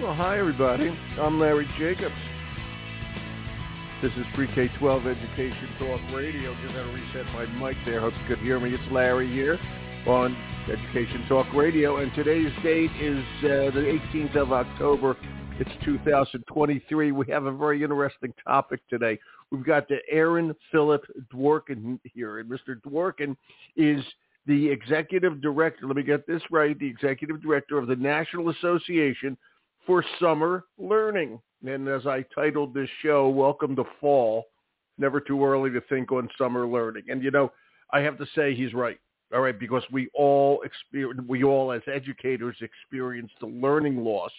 Well, hi, everybody. I'm Larry Jacobs. This is Pre-K-12 Education Talk Radio. Just had to reset my mic there. Hope you could hear me. It's Larry here on Education Talk Radio, and today's date is uh, the 18th of October. It's 2023. We have a very interesting topic today. We've got the Aaron Philip Dworkin here, and Mr. Dworkin is the executive director. Let me get this right: the executive director of the National Association for Summer Learning. And as I titled this show, "Welcome to Fall." Never too early to think on summer learning. And you know, I have to say he's right. All right, because we all experience, we all as educators experience the learning loss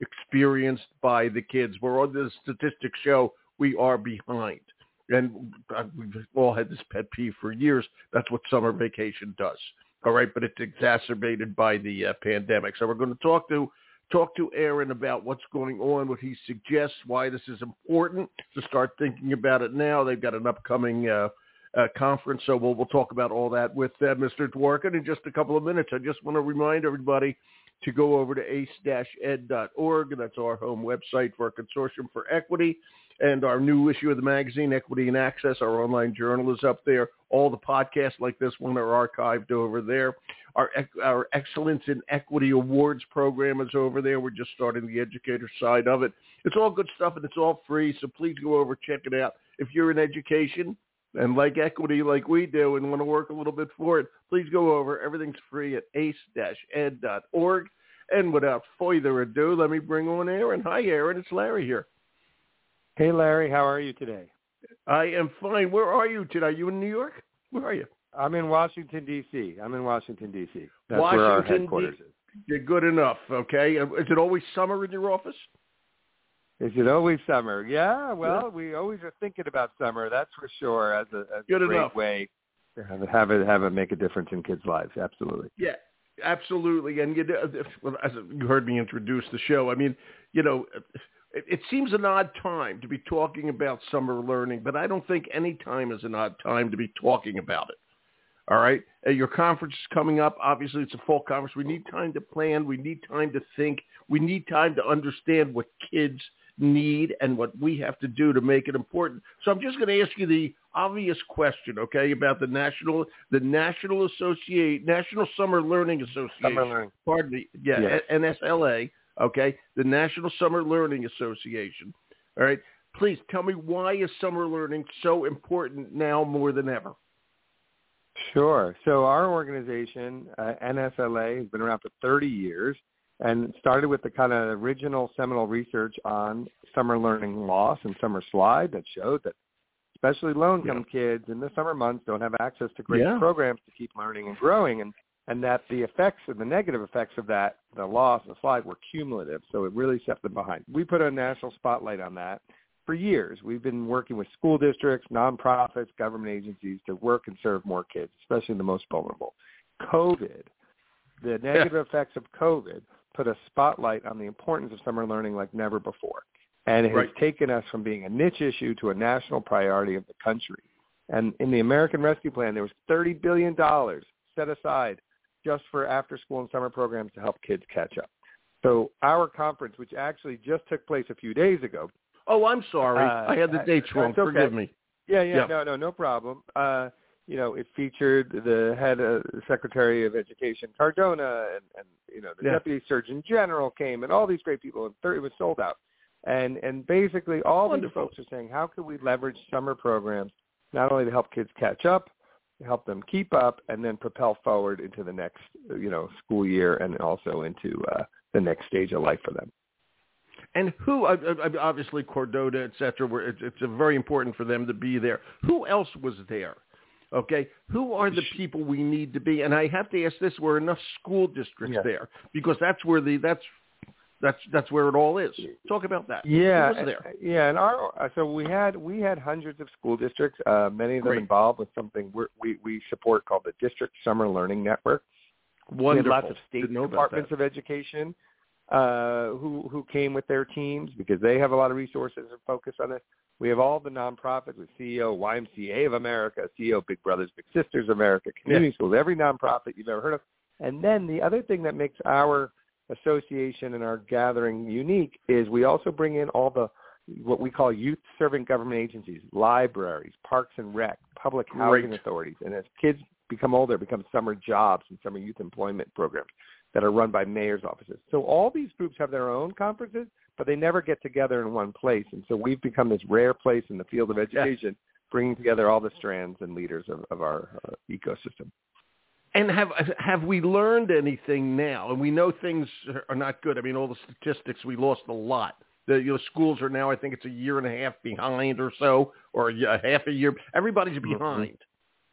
experienced by the kids. We're on the statistics show we are behind. And we've all had this pet peeve for years. That's what summer vacation does. All right, but it's exacerbated by the uh, pandemic. So we're going to talk to talk to Aaron about what's going on, what he suggests, why this is important to start thinking about it now. They've got an upcoming uh, uh, conference, so we'll we'll talk about all that with uh, Mr. Dworkin in just a couple of minutes. I just want to remind everybody to go over to ace-ed.org. That's our home website for our Consortium for Equity. And our new issue of the magazine, Equity and Access, our online journal is up there. All the podcasts like this one are archived over there. Our, our Excellence in Equity Awards program is over there. We're just starting the educator side of it. It's all good stuff and it's all free, so please go over, check it out. If you're in education and like equity like we do and want to work a little bit for it, please go over. Everything's free at ace-ed.org. And without further ado, let me bring on Aaron. Hi, Aaron. It's Larry here. Hey, Larry. How are you today? I am fine. Where are you today? Are you in New York? Where are you? I'm in Washington, D.C. I'm in Washington, D.C. That's Washington, where our headquarters D- is. You're good enough, okay? Is it always summer in your office? Is it always summer? Yeah, well, yeah. we always are thinking about summer, that's for sure, as a, as good a great enough. way to have it, have it have it make a difference in kids' lives. Absolutely. Yeah, absolutely. And you, as you heard me introduce the show, I mean, you know, it, it seems an odd time to be talking about summer learning, but I don't think any time is an odd time to be talking about it. All right. Uh, your conference is coming up. Obviously, it's a full conference. We need time to plan. We need time to think. We need time to understand what kids need and what we have to do to make it important. So I'm just going to ask you the obvious question, okay, about the national the National Associate National Summer Learning Association. Summer Learning. Pardon me. Yeah, Yes. NSLA. Okay, the National Summer Learning Association. All right. Please tell me why is summer learning so important now more than ever? Sure. So our organization, uh, NSLA, has been around for 30 years and started with the kind of original seminal research on summer learning loss and summer slide that showed that especially low-income kids in the summer months don't have access to great Yeah. programs to keep learning and growing and and that the effects and the negative effects of that, the loss the slide, were cumulative. So it really set them behind. We put a national spotlight on that for years. We've been working with school districts, nonprofits, government agencies to work and serve more kids, especially the most vulnerable. COVID, the negative effects of COVID put a spotlight on the importance of summer learning like never before. And it has Right. taken us from being a niche issue to a national priority of the country. And in the American Rescue Plan, there was $30 billion set aside just for after school and summer programs to help kids catch up. So our conference, which actually just took place a few days ago, Oh, I'm sorry. Uh, I had the uh, dates wrong. okay. Forgive me. yeah, yeah, Yeah. no, no, no problem. Uh, you know, it featured the head uh, Secretary of Education Cardona, and, and you know, the Yeah. Deputy Surgeon General came, and all these great people. And it was sold out. And and basically, all Wonderful. these folks are saying, how can we leverage summer programs not only to help kids catch up, help them keep up, and then propel forward into the next, you know, school year, and also into uh, the next stage of life for them. And who, I- I- obviously Cardona, et cetera, were, it's, it's very important for them to be there. Who else was there? Okay, who are the people we need to be? And I have to ask this: Were enough school districts Yes. there? Because that's where the that's that's that's where it all is. Talk about that. Yeah, yeah, and our uh, so we had we had hundreds of school districts, uh, many of them Great. involved with something we're, we we support called the District Summer Learning Network. We had Wonderful. lots of state Didn't know about departments of education uh, who who came with their teams because they have a lot of resources and focus on it. We have all the nonprofits with CEO YMCA of America, CEO Big Brothers Big Sisters of America, community schools, every nonprofit you've ever heard of. And then the other thing that makes our association and our gathering unique is we also bring in all the what we call youth serving government agencies, libraries, parks and rec, public housing Great. authorities. And as kids become older, become summer jobs and summer youth employment programs that are run by mayor's offices. So all these groups have their own conferences, but they never get together in one place. And so we've become this rare place in the field of education, bringing together all the strands and leaders of, of our uh, ecosystem. And have have we learned anything now? And we know things are not good. I mean, all the statistics we lost a lot. The you know, schools are now, I think it's a year and a half behind or so, or a, half a year. Everybody's mm-hmm. behind.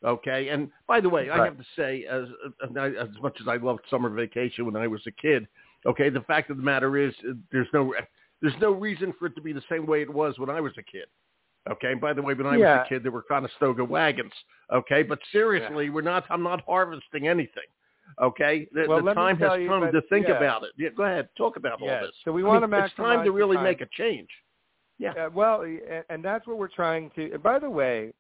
Okay. And by the way, I have to say, as as much as I loved summer vacation when I was a kid, okay, the fact of the matter is, there's no there's no reason for it to be the same way it was when I was a kid. Okay. And by the way, when I Yeah. was a kid, there were Conestoga wagons. Okay. But seriously, we're not. I'm not harvesting anything. Okay. The, Well, the let me time has come but- to think yeah. about it. Yeah, go ahead. Talk about Yes. all this. So we I wanna mean, It's time to really time. make a change. Yeah. Uh, well, and, and that's what we're trying to. And by the way,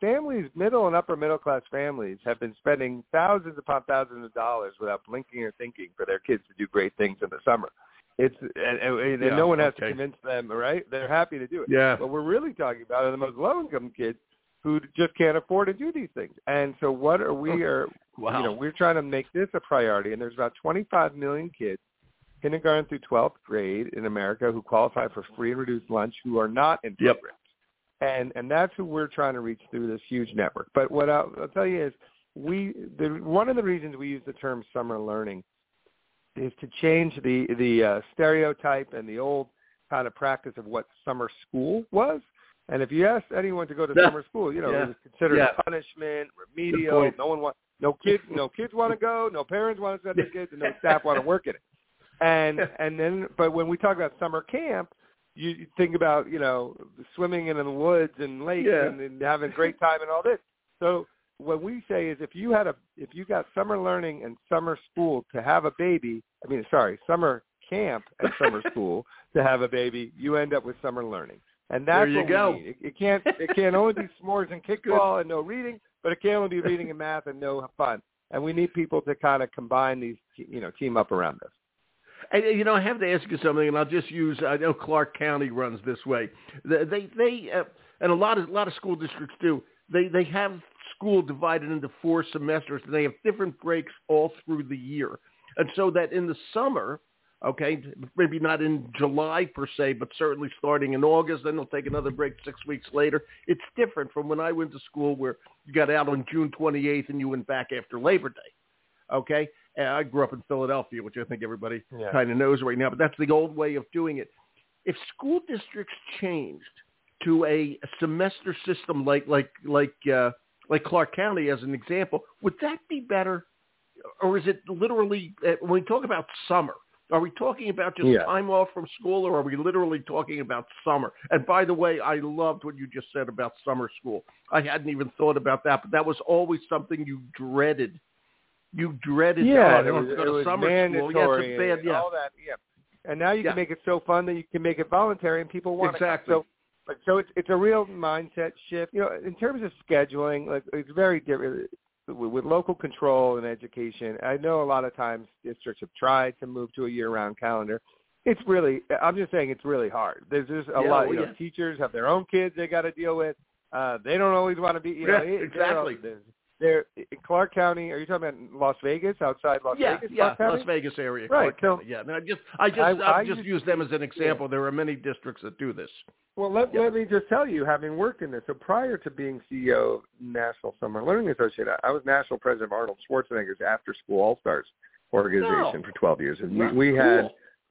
families, middle and upper middle class families, have been spending thousands upon thousands of dollars without blinking or thinking for their kids to do great things in the summer. It's and, and, and Yeah, no one has okay. to convince them, right? They're happy to do it. Yeah. What we're really talking about are the most low income kids who just can't afford to do these things. And so, what are we oh, are Wow. you know, we're trying to make this a priority, and there's about 25 million kids, kindergarten through 12th grade in America, who qualify for free and reduced lunch, who are not in Yep. programs, and and that's who we're trying to reach through this huge network. But what I'll, I'll tell you is, we the one of the reasons we use the term summer learning is to change the the uh, stereotype and the old kind of practice of what summer school was. And if you ask anyone to go to Yeah. summer school, you know, Yeah. it was considered Yeah. punishment, remedial. No one want, no kids, no kids want to go, no parents want to send their kids, and no staff want to work in it. And and then, but when we talk about summer camp, you, you think about you know swimming in the woods and lakes and, and having a great time and all this. So what we say is if you had a if you got summer learning and summer school to have a baby, I mean sorry, summer camp and summer school to have a baby, you end up with summer learning. And that's There you what go. It, it can't it can't only be s'mores and kickball and no reading, but it can't only be reading and math and no fun. And we need people to kind of combine these, you know, team up around this. And, you know, I have to ask you something, and I'll just use. I know Clark County runs this way. They, they, they uh, and a lot of a lot of school districts do. They, they have school divided into four semesters, and they have different breaks all through the year. And so that in the summer, okay, maybe not in July per se, but certainly starting in August, then they'll take another break six weeks later. It's different from when I went to school, where you got out on June 28th and you went back after Labor Day. Okay, and I grew up in Philadelphia, which I think everybody Yeah. kind of knows right now, but that's the old way of doing it. If school districts changed to a, semester system like like like uh, like Clark County as an example, would that be better, or is it literally uh, when we talk about summer? Are we talking about just Yeah. time off from school, or are we literally talking about summer? And by the way, I loved what you just said about summer school. I hadn't even thought about that, but that was always something you dreaded. You dreaded. Yeah, oh, it was, it was summer mandatory school. Yes, bad. and Yeah, all that. Yeah, and now you Yeah. can make it so fun that you can make it voluntary, and people want Exactly. to. So, but so it's it's a real mindset shift. You know, in terms of scheduling, like it's very different with, with local control and education. I know a lot of times districts have tried to move to a year-round calendar. It's really, I'm just saying, it's really hard. There's just a Yeah, lot. well, You know, yeah. teachers have their own kids they got to deal with. Uh, they don't always want to be. You know, Yeah, exactly. They're in Clark County. Are you talking about Las Vegas, outside Las yeah, Vegas? yeah. Las Vegas area. Right, Clark so- County, yeah. I just, I just, I- I, I just used use them as an example. There are many districts that do this. Well, let, Yeah. let me just tell you, having worked in this, so prior to being CEO of National Summer Learning Association, I was national president of Arnold Schwarzenegger's After School All Stars organization Oh. for 12 years, and we, Wow, we had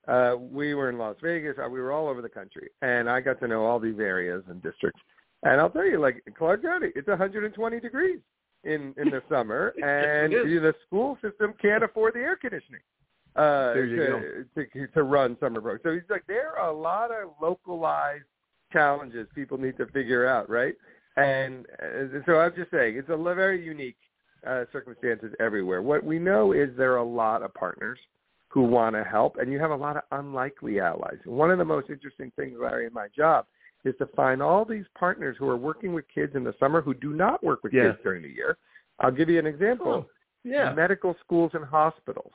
cool. uh, we were in Las Vegas, uh, we were all over the country, and I got to know all these areas and districts. And I'll tell you, like Clark County, it's 120 degrees in in the summer, and Yes, it is. the school system can't afford the air conditioning uh, to, to to run summer programs. So he's like, there are a lot of localized challenges people need to figure out, right? And uh, so I'm just saying, it's a very unique uh, circumstances everywhere. What we know is there are a lot of partners who want to help, and you have a lot of unlikely allies. One of the most interesting things, Larry, in my job is to find all these partners who are working with kids in the summer who do not work with Yeah. kids during the year. I'll give you an example. Oh, yeah. Medical schools and hospitals.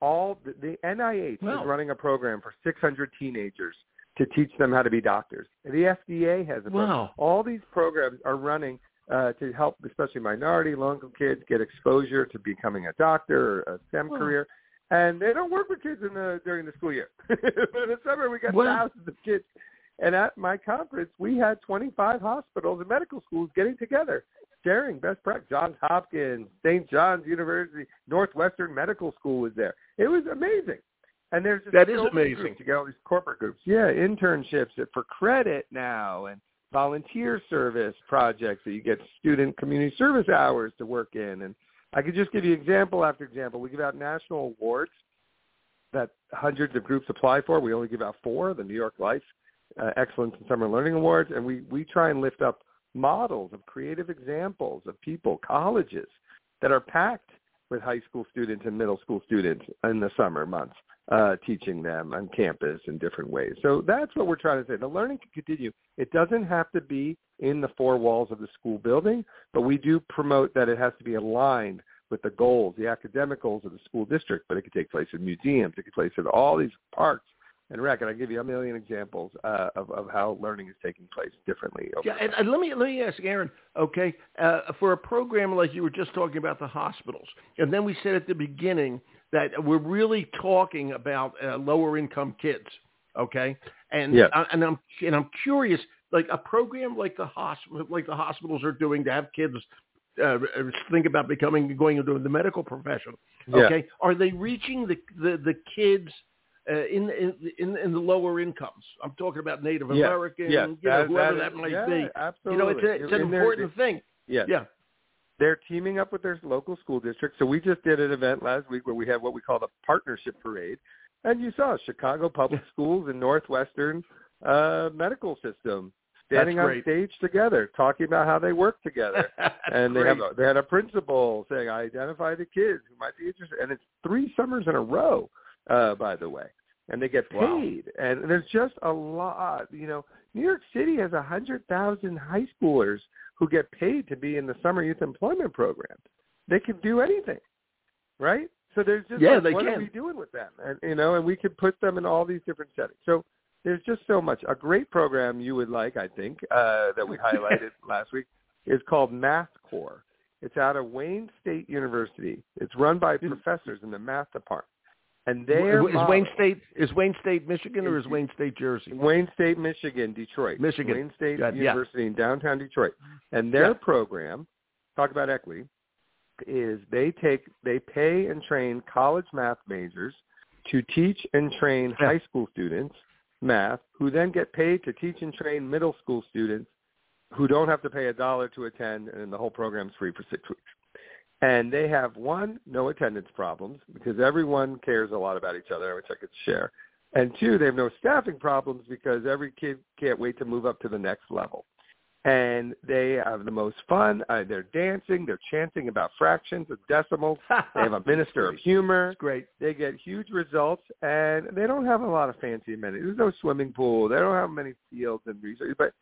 all the, the NIH Wow. is running a program for 600 teenagers to teach them how to be doctors. The FDA has a program. Wow. All these programs are running uh, to help, especially minority, low-income kids, get exposure to becoming a doctor or a STEM Wow. career. And they don't work with kids in the during the school year. but in the summer, we got thousands of kids. And at my conference, we had 25 hospitals and medical schools getting together, sharing best practice. Johns Hopkins, St. John's University, Northwestern Medical School was there. It was amazing. And there's just That is amazing. You get all these corporate groups. Yeah, internships for credit now and volunteer service projects that you get student community service hours to work in. And I could just give you example after example. We give out national awards that hundreds of groups apply for. We only give out four, the New York Life uh, Excellence in Summer Learning Awards, and we, we try and lift up models of creative examples of people, colleges that are packed with high school students and middle school students in the summer months, uh, teaching them on campus in different ways. So that's what we're trying to say. The learning can continue. It doesn't have to be in the four walls of the school building, but we do promote that it has to be aligned with the goals, the academic goals of the school district, but it could take place in museums, it could take place in all these parks and rec. And I give you a million examples uh, of, of how learning is taking place differently. Over Yeah, and, and let me let me ask Aaron. Okay, uh, for a program like you were just talking about the hospitals, and then we said at the beginning that we're really talking about uh, lower income kids. Okay, and Yes. I, and I'm and I'm curious, like a program like the hospital, like the hospitals are doing to have kids uh, think about becoming going into the medical profession. Yeah. Okay, are they reaching the the, the kids? Uh, in, in in the lower incomes, I'm talking about Native Yes, American, yes, you know, that- whoever that that, is- might yeah, be. Absolutely. You know, it's, a, it's an And important thing. Yes. Yeah. They're teaming up with their local school district. So we just did an event last week where we had what we call the partnership parade, and you saw Chicago Public Schools and Northwestern uh, Medical System standing on stage together, talking about how they work together. and they have a, they had a principal saying, "I identify the kids who might be interested," and it's three summers in a row, uh, by the way, and they get Wow. paid. And there's just a lot, you know. New York City has a hundred thousand high schoolers who get paid to be in the summer youth employment program. They can do anything, right? So there's just Yeah, like, they what are can. we doing with them? And you know, and we could put them in all these different settings. So there's just so much. A great program you would like, I think, uh, that we highlighted last week is called Math Corps. It's out of Wayne State University. It's run by professors in the math department, and they're is Wayne State is Wayne State Michigan or is Wayne State Jersey? Wayne State, Michigan, Detroit. Michigan. Wayne State it, yeah. University in downtown Detroit. And their Yeah. program, talk about equity, is they take they pay and train college math majors to teach and train Yeah. high school students math, who then get paid to teach and train middle school students who don't have to pay a dollar to attend and the whole program's free for six weeks. And they have one, no attendance problems because everyone cares a lot about each other, which I could share. And two, they have no staffing problems because every kid can't wait to move up to the next level. And they have the most fun. Uh, they're dancing. They're chanting about fractions and decimals. They have a minister of humor. It's great. They get huge results, and they don't have a lot of fancy amenities. There's no swimming pool. They don't have many fields and research, but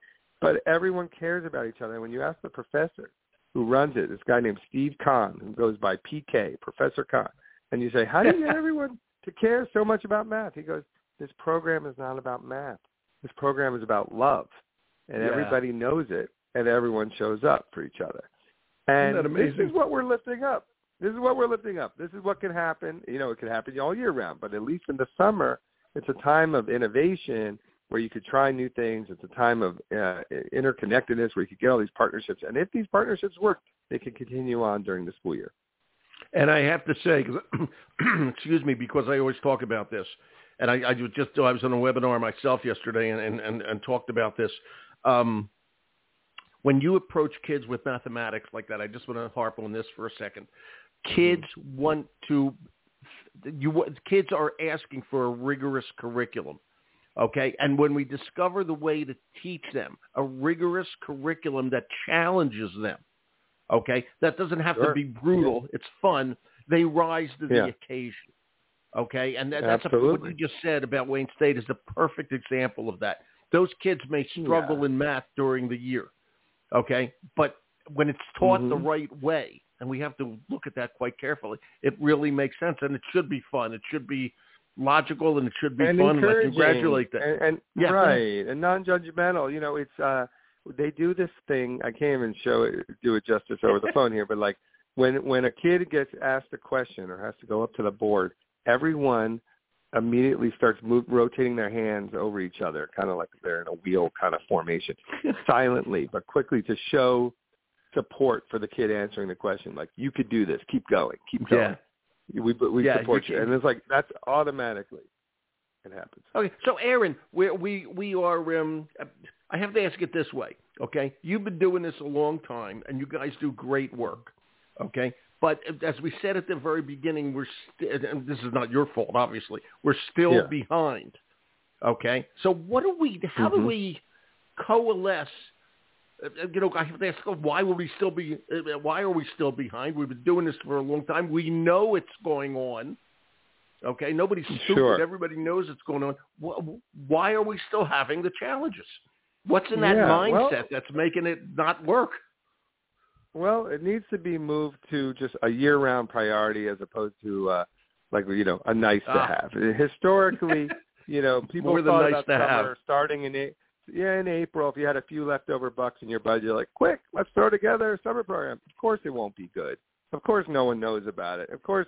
but everyone cares about each other. And when you ask the professor who runs it, this guy named Steve Kahn, who goes by PK, Professor Kahn, and you say, how do you get everyone to care so much about math? He goes, this program is not about math. This program is about love, and Yeah. everybody knows it, and everyone shows up for each other. And that this is what we're lifting up. This is what we're lifting up. This is what can happen. You know, it can happen all year round, but at least in the summer, it's a time of innovation where you could try new things. It's a time of uh, interconnectedness where you could get all these partnerships. And if these partnerships work, they can continue on during the school year. And I have to say, excuse me, because I always talk about this, and I, I just I was on a webinar myself yesterday and, and, and, and talked about this. Um, when you approach kids with mathematics like that, I just want to harp on this for a second. Kids want to, you kids are asking for a rigorous curriculum. Okay, and when we discover the way to teach them a rigorous curriculum that challenges them, okay, that doesn't have to be brutal. It's fun. They rise to the Yeah. occasion. Okay, and that, that's a, what you just said about Wayne State is the perfect example of that. Those kids may struggle Yeah. in math during the year, okay, but when it's taught the Mhm. right way, and we have to look at that quite carefully. It really makes sense, and it should be fun. It should be logical, and it should be and fun. And I congratulate them. and, and Yeah. right, and non-judgmental. You know, it's uh, they do this thing. I can't even show it, do it justice over the phone here, but like when when a kid gets asked a question or has to go up to the board, everyone immediately starts move, rotating their hands over each other, kind of like they're in a wheel kind of formation, silently but quickly to show support for the kid answering the question. Like you could do this. Keep going. Keep going. Yeah. We we Yeah, support you and it's like that's automatically it happens. Okay, so Aaron, we we we are. Um, I have to ask it this way. Okay, you've been doing this a long time, and you guys do great work. Okay, but as we said at the very beginning, we're st- and this is not your fault, obviously. We're still Yeah. behind. Okay, so what do we? How do Mhm. we coalesce? Uh, You know, I have to ask, why would we still be? uh, Why are we still behind? We've been doing this for a long time. We know it's going on. Okay, nobody's stupid. Sure. Everybody knows it's going on. Why are we still having the challenges? What's in that Yeah, mindset well- that's making it not work? Well, it needs to be moved to just a year-round priority as opposed to uh, like you know a nice to Ah. have. Historically, you know, people More thought nice about to summer have. starting in a- yeah in April. If you had a few leftover bucks in your budget, like quick, let's throw together a summer program. Of course, it won't be good. Of course, no one knows about it. Of course,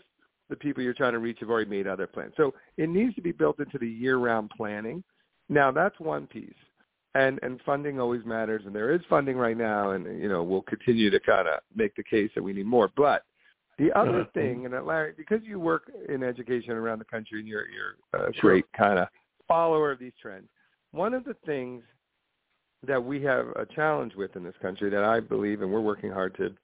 the people you're trying to reach have already made other plans. So it needs to be built into the year-round planning. Now, that's one piece and and funding always matters and there is funding right now and you know we'll continue to kind of make the case that we need more but the other Uh-huh. thing and Larry because you work in education around the country and you're you're a great kind of follower of these trends one of the things that we have a challenge with in this country that I believe and we're working hard to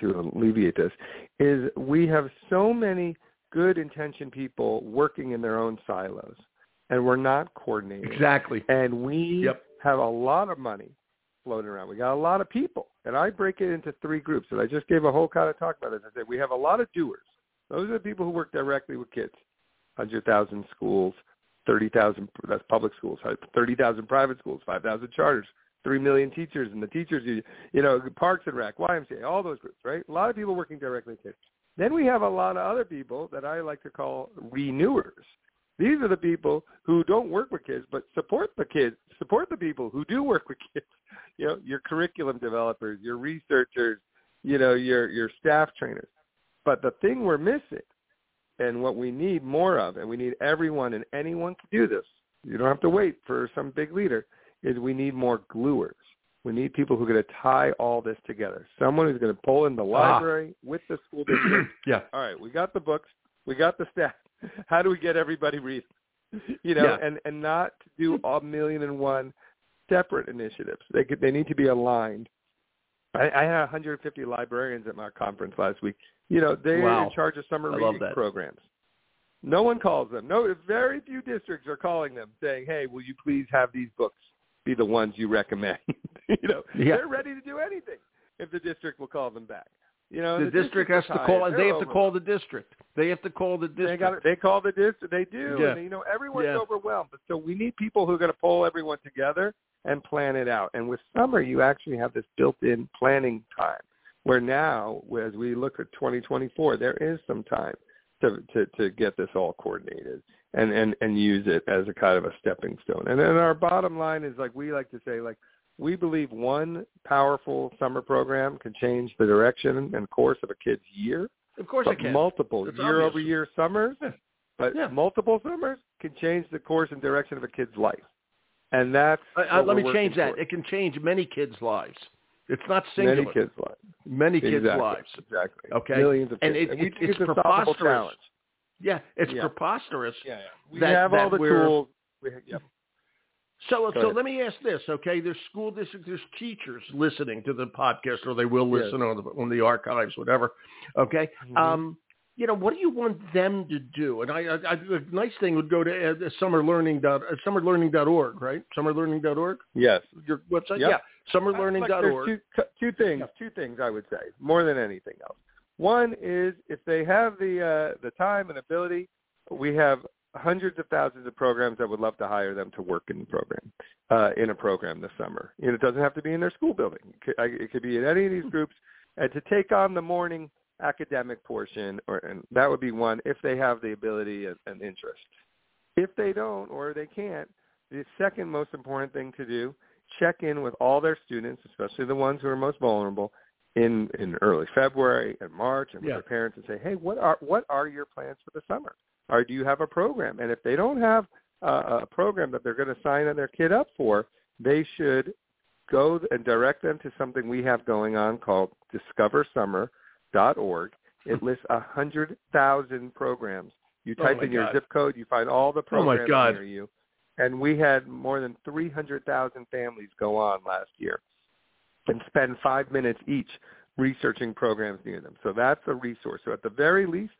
to alleviate this is we have so many good intentioned people working in their own silos and we're not coordinating Exactly. and we Yep. have a lot of money floating around. We got a lot of people, and I break it into three groups. And I just gave a whole kind of talk about this. I said we have a lot of doers. Those are the people who work directly with kids. Hundred thousand schools, thirty thousand that's public schools. Thirty thousand private schools, five thousand charters, three million teachers, and the teachers, you, you know, Parks and Rec, YMCA, all those groups, right? A lot of people working directly with kids. Then we have a lot of other people that I like to call renewers. These are the people who don't work with kids, but support the kids, support the people who do work with kids. You know, your curriculum developers, your researchers, you know, your your staff trainers. But the thing we're missing, and what we need more of, and we need everyone and anyone to do this. You don't have to wait for some big leader. Is we need more gluers. We need people who are going to tie all this together. Someone who's going to pull in the ah. library with the school district yeah. all right, we got the books, we got the staff. How do we get everybody reading? You know, Yeah. and and not to do a million and one separate initiatives. They could, they need to be aligned. I, I had 150 librarians at my conference last week. You know, they're Wow. in charge of summer I reading programs. No one calls them. No, very few districts are calling them saying, "Hey, will you please have these books be the ones you recommend?" you know, Yeah. they're ready to do anything if the district will call them back. You know, The and district is has to call. They have to call the district. They have to call the they district. got They call the district. They do. Yeah. And, you know, everyone's Yeah. overwhelmed. But so we need people who are going to pull everyone together and plan it out. And with summer, you actually have this built-in planning time. Where now, as we look at 2024, there is some time to to, to get this all coordinated and, and and use it as a kind of a stepping stone. And then our bottom line is like we like to say, like we believe one powerful summer program can change the direction and course of a kid's year of course, but it can. multiple It's year obvious. over year summers, Yeah. but Yeah. multiple summers can change the course and direction of a kid's life, and that's Uh, let me change that. for. It can change many kids' lives. It's not singular. Many kids' lives. Many kids' exactly. lives. Exactly. Okay. Millions of And kids. it- we it- it's it's, preposterous. challenge. Yeah, it's Yeah. preposterous. Yeah, yeah. We That- have all the tools. We, yep. So, Go so ahead. let me ask this, okay? There's school districts, there's teachers listening to the podcast, or they will Yes. listen on the on the archives, whatever. Okay. Mhm. Um, you know, what do you want them to do? And I, I, I a nice thing would go to uh, summerlearning dot uh, summerlearning.org, right? Summerlearning.org, Yes. your website. Yep. Yeah, Like, summerlearning.org. there's two, two things. Yeah. Two things I would say more than anything else. One is if they have the uh, the time and ability, we have hundreds of thousands of programs that would love to hire them to work in the program uh, in a program this summer. And it doesn't have to be in their school building. It could, I, it could be in any of these groups. and to take on the morning academic portion, or and that would be one if they have the ability and, and interest. If they don't or they can't, the second most important thing to do, check in with all their students, especially the ones who are most vulnerable, in in early February and March, and with Yeah. their parents, and say, hey, what are what are your plans for the summer? Or do you have a program? And if they don't have uh, a program that they're going to sign their kid up for, they should go and direct them to something we have going on called discoversummer.org. It lists a hundred thousand programs. You Oh type my in your God. zip code, you find all the Oh my programs God. near you. And we had more than 300,000 families go on last year and spend five minutes each researching programs near them. So that's a resource. So at the very least,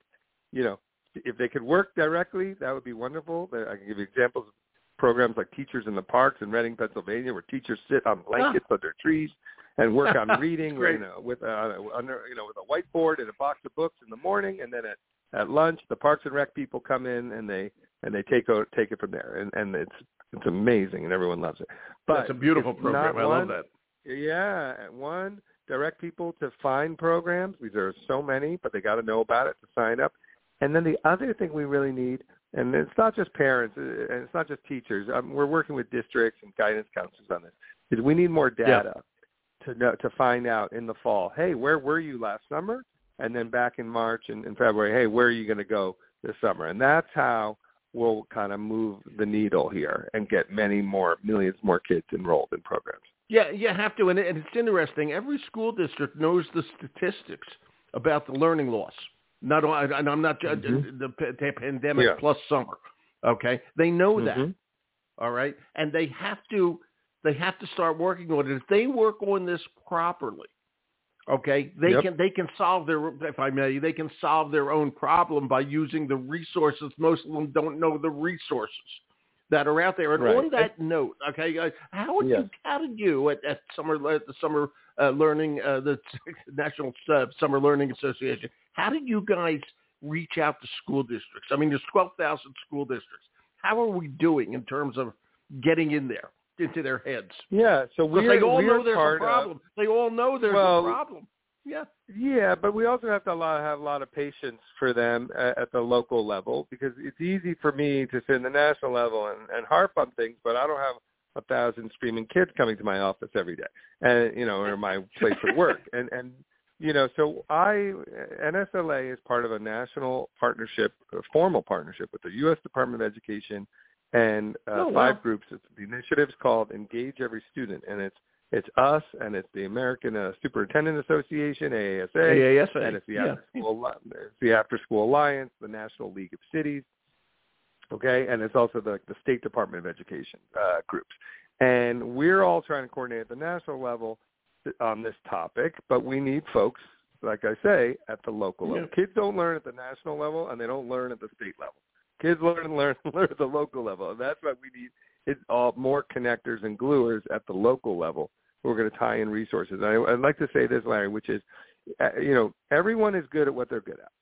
you know, if they could work directly, that would be wonderful. I can give you examples of programs like Teachers in the Parks in Reading, Pennsylvania, where teachers sit on blankets under trees and work on reading, Great. you know, with uh, under you know with a whiteboard and a box of books in the morning, and then at at lunch, the Parks and Rec people come in and they and they take o- take it from there, and and it's it's amazing, and everyone loves it. But That's a beautiful program. not I one- love that. Yeah, one direct people to find programs. because There are so many, but they got to know about it to sign up. And then the other thing we really need, and it's not just parents, and it's not just teachers. Um, we're working with districts and guidance counselors on this. Is we need more data to know to find out in the fall. Hey, where were you last summer? And then back in March and, and February. Hey, where are you going to go this summer? And that's how we'll kind of move the needle here and get many more millions more kids enrolled in programs. Yeah, you have to, and, it's interesting. Every school district knows the statistics about the learning loss. Not, and I'm not Mhm. the, the pandemic Yeah. plus summer. Okay, they know that. Mhm. All right, and they have to, they have to start working on it. If they work on this properly, okay, they Yep. can they can solve their, if I may, they can solve their own problem by using the resources. Most of them don't know the resources that are out there. And Right. on that note, okay, how would Yes. you how did you at, at summer at the summer uh, learning uh, the National uh, Summer Learning Association? How did you guys reach out to school districts? I mean, there's twelve thousand school districts. How are we doing in terms of getting in there into their heads? Yeah, so we're they all know there's a problem. they all know there's Well, a problem. Yeah. Yeah, but we also have to lot, have a lot of patience for them at, at the local level because it's easy for me to sit in the national level and, and harp on things, but I don't have a thousand screaming kids coming to my office every day, and you know, or my place of work, and and you know, so I NSLA is part of a national partnership, a formal partnership with the U.S. Department of Education and uh, Oh, wow. five groups. It's, the initiative's called Engage Every Student, and it's it's us and it's the American uh, Superintendent Association, AASA, AASA. and it's the yeah. After School it's the After School Alliance, the National League of Cities, okay, and it's also the the State Department of Education uh, groups, and we're all trying to coordinate at the national level on this topic, but we need folks, like I say, at the local level. Kids don't learn at the national level, and they don't learn at the state level. Kids learn and learn and learn at the local level, and that's why we need it's all more connectors and gluers at the local level who are going to tie in resources. I, I'd like to say this, Larry, which is, uh, you know, everyone is good at what they're good at.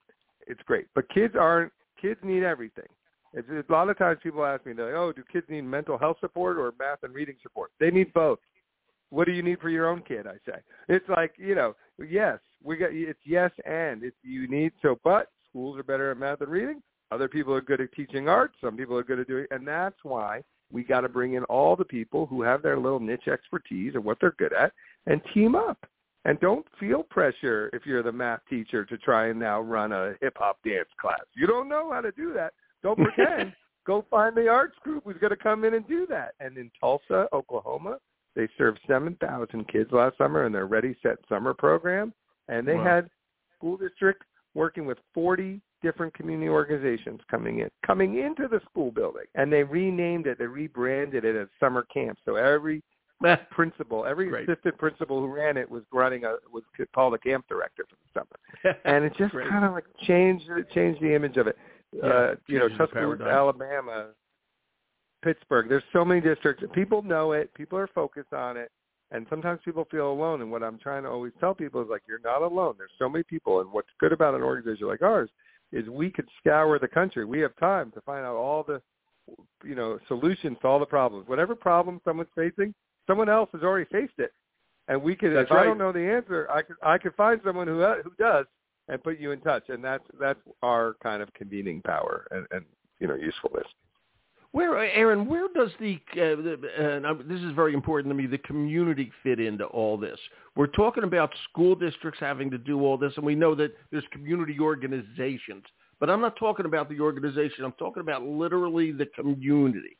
It's great, but kids aren't. Kids need everything. It's, it's, a lot of times people ask me, they're like, "Oh, do kids need mental health support or math and reading support?" They need both. What do you need for your own kid? I say. It's like you know, yes, we got. It's yes and it's you need so, but schools are better at math and reading. Other people are good at teaching art. Some people are good at doing, and that's why we got to bring in all the people who have their little niche expertise or what they're good at, and team up. And don't feel pressure if you're the math teacher to try and now run a hip hop dance class. You don't know how to do that. Don't pretend. Go find the arts group who's going to come in and do that. And in Tulsa, Oklahoma, they served 7,000 kids last summer in their Ready Set Summer program, and they Wow. had school district working with 40 different community organizations coming in, coming into the school building, and they renamed it, they rebranded it as summer camp. So every principal, every Great. assistant principal who ran it was running a was called a camp director for the summer, and it just kind of like changed changed the image of it. Yeah, uh, you know, Tuscaloosa. Alabama, Pittsburgh. There's so many districts. People know it. People are focused on it. And sometimes people feel alone. And what I'm trying to always tell people is like, you're not alone. There's so many people. And what's good about an organization like ours is we could scour the country. We have time to find out all the, you know, solutions to all the problems. Whatever problem someone's facing, someone else has already faced it. And we could, That's if right. I don't know the answer, I could I could find someone who who does and put you in touch. And that's that's our kind of convening power and, and you know usefulness. Where, Aaron, where does the, uh, the I'm, this is very important to me, the community fit into all this? We're talking about school districts having to do all this, and we know that there's community organizations. But I'm not talking about the organization. I'm talking about literally the community.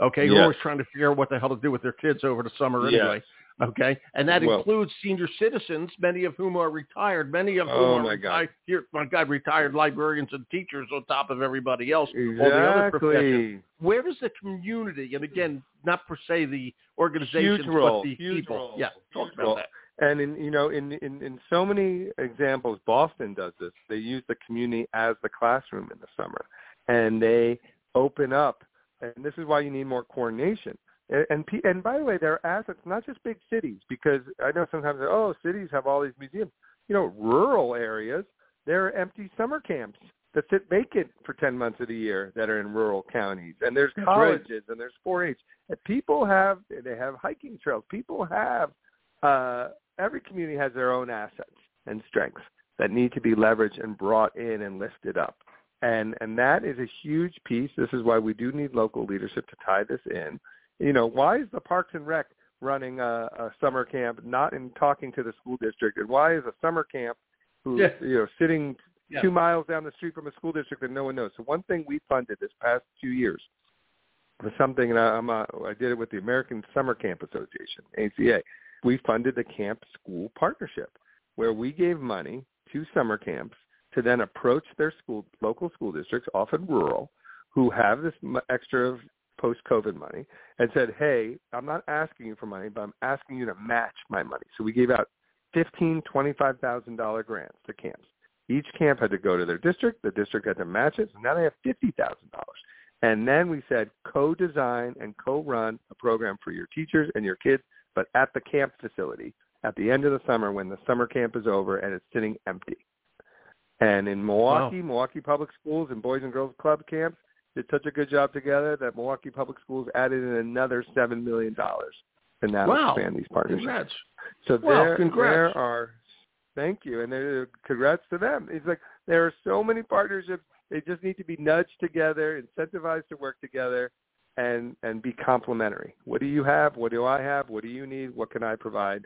Okay, Yes. you're always trying to figure out what the hell to do with their kids over the summer Yes. anyway. Okay, and that Well- includes senior citizens, many of whom are retired, many of whom Oh, are my God. retired. Here, my God, retired librarians and teachers on top of everybody else. All the other professions Exactly. where does the community, and again, not per se the organizations, Huge role. but the Huge people, role. yeah, talk about role. that. And in you know in, in in so many examples, Boston does this. They use the community as the classroom in the summer, and they open up. And this is why you need more coordination. And and, and by the way, there are assets, not just big cities, because I know sometimes oh cities have all these museums. You know, rural areas there are empty summer camps that sit vacant for 10 months of the year that are in rural counties. And there's That's right. colleges and there's 4-H. And people have, they have hiking trails. People have, uh, every community has their own assets and strengths that need to be leveraged and brought in and lifted up. And, and that is a huge piece. This is why we do need local leadership to tie this in. You know, why is the Parks and Rec running a, a summer camp, not in talking to the school district? And why is a summer camp who, Yeah. you know, sitting Yeah. two miles down the street from a school district that no one knows. So one thing we funded this past two years was something, and I, I'm a, I did it with the American Summer Camp Association, ACA. We funded the camp school partnership, where we gave money to summer camps to then approach their school, local school districts, often rural, who have this extra post-COVID money, and said, "Hey, I'm not asking you for money, but I'm asking you to match my money." So we gave out fifteen, twenty-five thousand dollar grants to camps. Each camp had to go to their district. The district had to match it. So now they have fifty thousand dollars. And then we said co-design and co-run a program for your teachers and your kids, but at the camp facility at the end of the summer when the summer camp is over and it's sitting empty. And in Milwaukee, Milwaukee Public Schools and Boys and Girls Club camps did such a good job together that Milwaukee Public Schools added in another seven million dollars to now Wow. expand these partnerships. Congrats. So Well, there, congrats. there are, thank you, and there, congrats to them. It's like there are so many partnerships. They just need to be nudged together, incentivized to work together, and and be complementary. What do you have? What do I have? What do you need? What can I provide?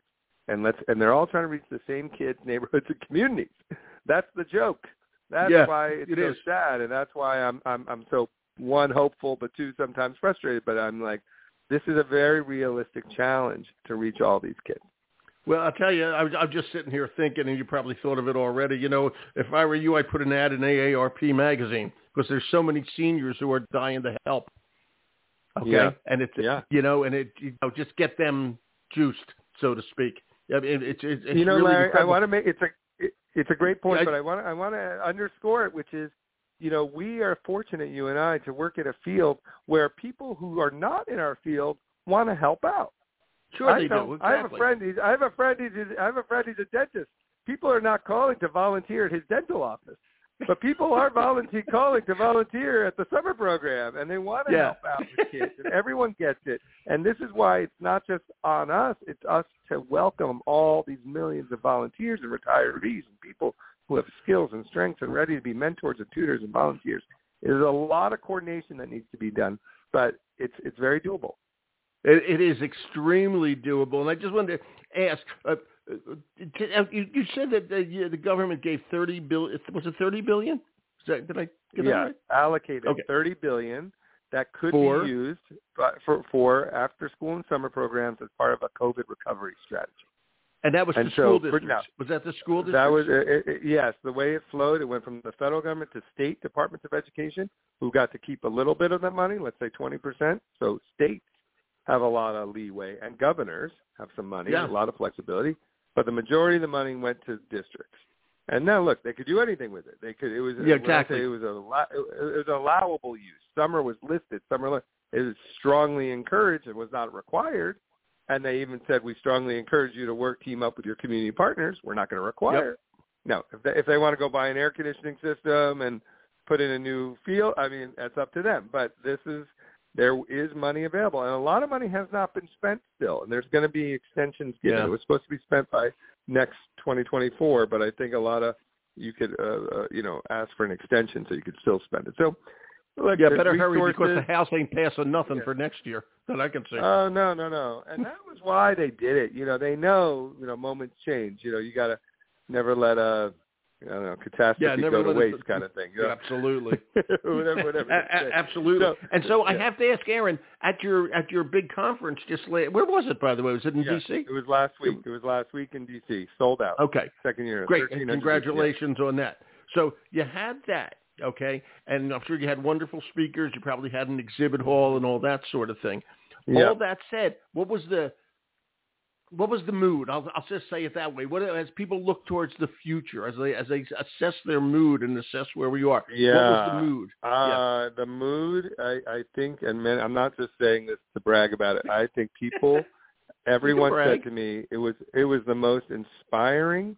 And let's and they're all trying to reach the same kids, neighborhoods, and communities. That's the joke. That's Yeah, why it's it so is. sad, and that's why I'm I'm I'm so one hopeful, but two sometimes frustrated. But I'm like, this is a very realistic challenge to reach all these kids. Well, I'll tell you, I was, I'm just sitting here thinking, and you probably thought of it already. You know, if I were you, I'd put an ad in AARP magazine because there's so many seniors who are dying to help. Okay, Yeah. and it's Yeah. you know, and it you know, just get them juiced, so to speak. I mean, it's it's, it's you know, really Larry, I want to make it's a it, it's a great point, Yeah, I- but I want to I want to underscore it, which is, you know, we are fortunate, you and I, to work in a field where people who are not in our field want to help out. sure I they know- do. Exactly. I have a friend. He's, I have a friend. He's, I have a friend. He's a dentist. People are not calling to volunteer at his dental office, but people are volunteer calling to volunteer at the summer program, and they want to Yeah. help out with kids, and everyone gets it. And this is why it's not just on us; it's us to welcome all these millions of volunteers and retirees and people who have skills and strengths and ready to be mentors and tutors and volunteers. There's a lot of coordination that needs to be done, but it's it's very doable. It, it is extremely doable, and I just wanted to ask. Uh, you, you said that the, the government gave thirty billion. Was it thirty billion? Is that, did I get that yeah, right? allocated Okay. thirty billion that could For? be used for, for after school and summer programs as part of a COVID recovery strategy. And that was And the so, school districts. was that the school districts? That was uh, it, it, yes, the way it flowed. It went from the federal government to state departments of education, who got to keep a little bit of that money, let's say twenty percent. So states have a lot of leeway, and governors have some money, Yeah. a lot of flexibility. But the majority of the money went to districts. And now look, they could do anything with it. They could. It was Yeah, exactly. It was a it was allowable use. Summer was listed. Summer it was strongly encouraged and was not required. And they even said we strongly encourage you to work team up with your community partners. We're not going to require. it. No, if they, if they want to go buy an air conditioning system and put in a new field, I mean that's up to them. But this is there is money available, and a lot of money has not been spent still, and there's going to be extensions given. Yeah. It was supposed to be spent by next 2024, but I think a lot of you could, uh, uh, you know, ask for an extension so you could still spend it. So, look, Yeah, better hurry because the house ain't passing nothing Yeah. for next year that I can see. Oh no, no, no, and that was why they did it. You know, they know, you know, moments change. You know, you got to never let a, I don't know, catastrophe Yeah, never go to waste, kind of thing. Know? Absolutely. whatever, whatever. A- a- absolutely. So- and so I have to ask Aaron at your at your big conference just la where was it by the way? Was it in Yeah, DC? It was last week. It was last week in DC. Sold out. Okay. Second year. Great. And congratulations on that. So you had that, okay? And I'm sure you had wonderful speakers. You probably had an exhibit hall and all that sort of thing. Yeah. All that said, what was the what was the mood? I'll, I'll just say it that way. What as people look towards the future, as they as they assess their mood and assess where we are. Yeah. What was the mood? Uh, the mood, I, I think, and man, I'm not just saying this to brag about it. I think people, everyone said to me, it was it was the most inspiring,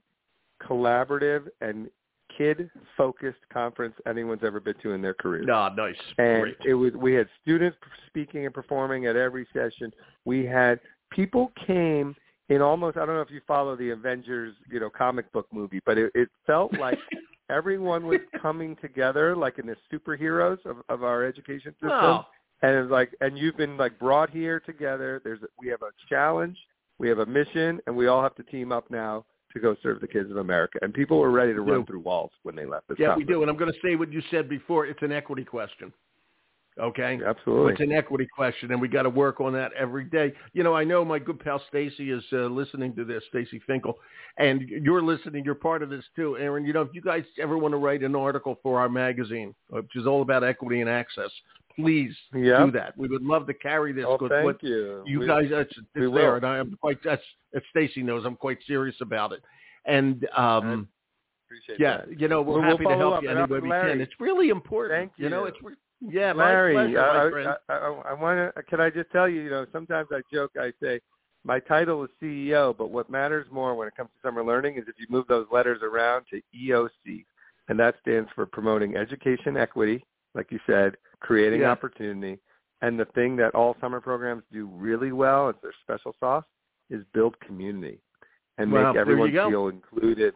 collaborative, and kid-focused conference anyone's ever been to in their career. Ah, nice. and Great. it was we had students speaking and performing at every session. We had people came in almost I don't know if you follow the Avengers, you know, comic book movie, but it, it felt like everyone was coming together like in the superheroes of, of our education system. Wow. And it was like and you've been like brought here together. There's a, we have a challenge, we have a mission, and we all have to team up now to go serve the kids of America. And people were ready to run through walls when they left this Yeah, we do. And I'm going to say what you said before. It's an equity question. Okay? Absolutely. It's an equity question, and we got to work on that every day. You know, I know my good pal Stacy is uh, listening to this, Stacy Finkel, and you're listening. You're part of this too, Aaron. You know, if you guys ever want to write an article for our magazine, which is all about equity and access, please Yeah. do that. We would love to carry this. Oh, thank what you. you We- guys, it's, it's we there, will. and I am quite. That's, as Stacy knows, I'm quite serious about it. And um, appreciate yeah, that. you know, we're We'll- we'll happy to help up. you any way we Larry, can. It's really important. thank You know, it's re- yeah, Larry, pleasure, I- I, I, I want to. Can I just tell you? You know, sometimes I joke. I say my title is CEO, but what matters more when it comes to summer learning is if you move those letters around to EOC, and that stands for promoting education equity, like you said, creating Yeah. opportunity, and the thing that all summer programs do really well, it's their special sauce, is build community and Wow, make everyone feel included.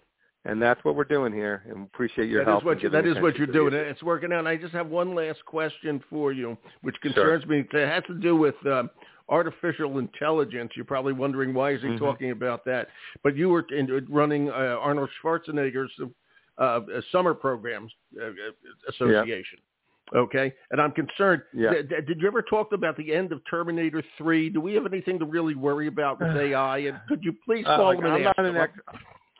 And that's what we're doing here, and appreciate your That help. is what you, that is what you're doing. the It's working out. And I just have one last question for you, which Sure. concerns me. It has to do with um, artificial intelligence. You're probably wondering why is he Mhm. talking about that? But you were in, running uh, Arnold Schwarzenegger's uh, uh, summer programs uh, uh, association. Okay, and I'm concerned. Yeah. Did you ever talk about the end of Terminator Three? Do we have anything to really worry about with AI? And could you please Uh, call like, him and I'm not an him?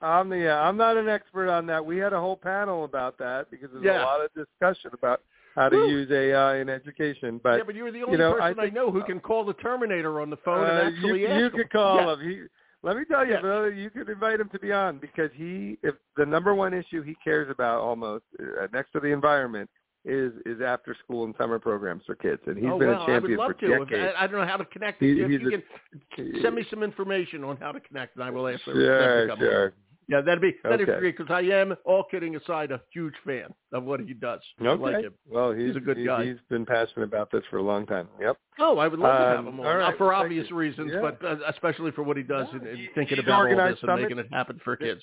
I'm the yeah, I'm not an expert on that. We had a whole panel about that because there's Yeah. a lot of discussion about how to Woo. use AI in education. But yeah, but you're the only know, person I I, know who can call the Terminator on the phone and uh, actually you, ask you could call Yeah. him. He, let me tell you, Yeah. brother, you could invite him to be on because he, if the number one issue he cares about almost uh, next to the environment is is after school and summer programs for kids, and he's oh, been a champion I would love for to. Decades. I, I don't know how to connect. He- if you a- can send me some information on how to connect, and I will answer. Sure, sure. Yeah, that'd be that'd be great because I am, all kidding aside, a huge fan of what he does. I Okay. like him. well, he's, He's a good he- guy. He's been passionate about this for a long time. Yep. Oh, I would love to have Um, him on, all right, uh, for thank obvious you. reasons, Yeah. but uh, especially for what he does in, in he- thinking about all this and making it happen for kids.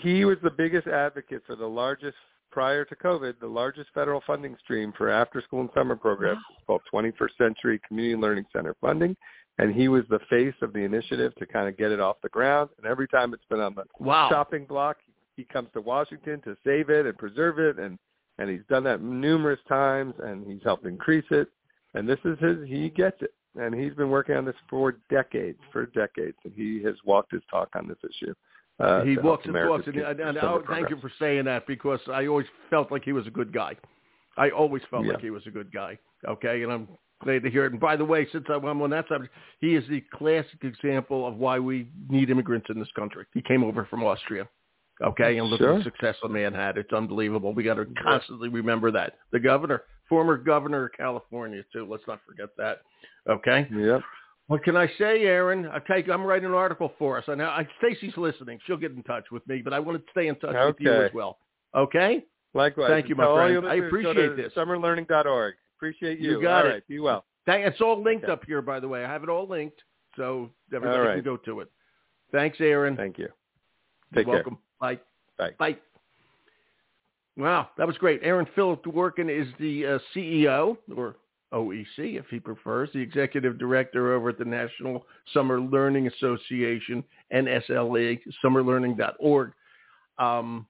he, was the biggest advocate for the largest prior to COVID, the largest federal funding stream for after school and summer programs called 21st Century Community Learning Center funding. And he was the face of the initiative to kind of get it off the ground. And every time it's been on the Wow. chopping block, he comes to Washington to save it and preserve it. And, and he's done that numerous times and he's helped increase it. And this is his, he gets it. And he's been working on this for decades, for decades. And he has walked his talk on this issue. Uh, he walks and America's talks, and, and, and I, thank you for saying that because I always felt like he was a good guy. I always felt Yeah. like he was a good guy. Okay, and I'm glad to hear it. And by the way, since I'm on that subject, he is the classic example of why we need immigrants in this country. He came over from Austria. Okay, and look Sure. at the success the man had. It's unbelievable. We got to constantly remember that. The governor, former governor of California, too. Let's not forget that. Okay. Yep. What can I say, Aaron? I take. I'm writing an article for us. I know I, Stacy's listening. She'll get in touch with me, but I want to stay in touch with you as well. Okay. Likewise. Thank you, my friend. I appreciate this. Summerlearning.org. Appreciate you. You got all it. Right. Be well. It's all linked Okay. up here, by the way. I have it all linked, so everybody right. can go to it. Thanks, Aaron. Thank you. You're Take care. welcome. Bye. Bye. Bye. Wow, that was great. Aaron Philip Dworkin is the uh, CEO, or OEC if he prefers, the executive director over at the National Summer Learning Association, NSLA, summerlearning.org. Um,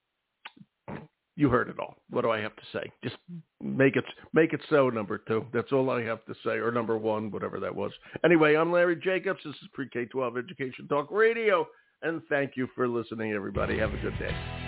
you heard it all. What do I have to say? Just make it make it so. Number two. That's all I have to say, or number one, whatever that was. Anyway, I'm Larry Jacobs. This is Pre K 12 Education Talk Radio, and thank you for listening, everybody. Have a good day.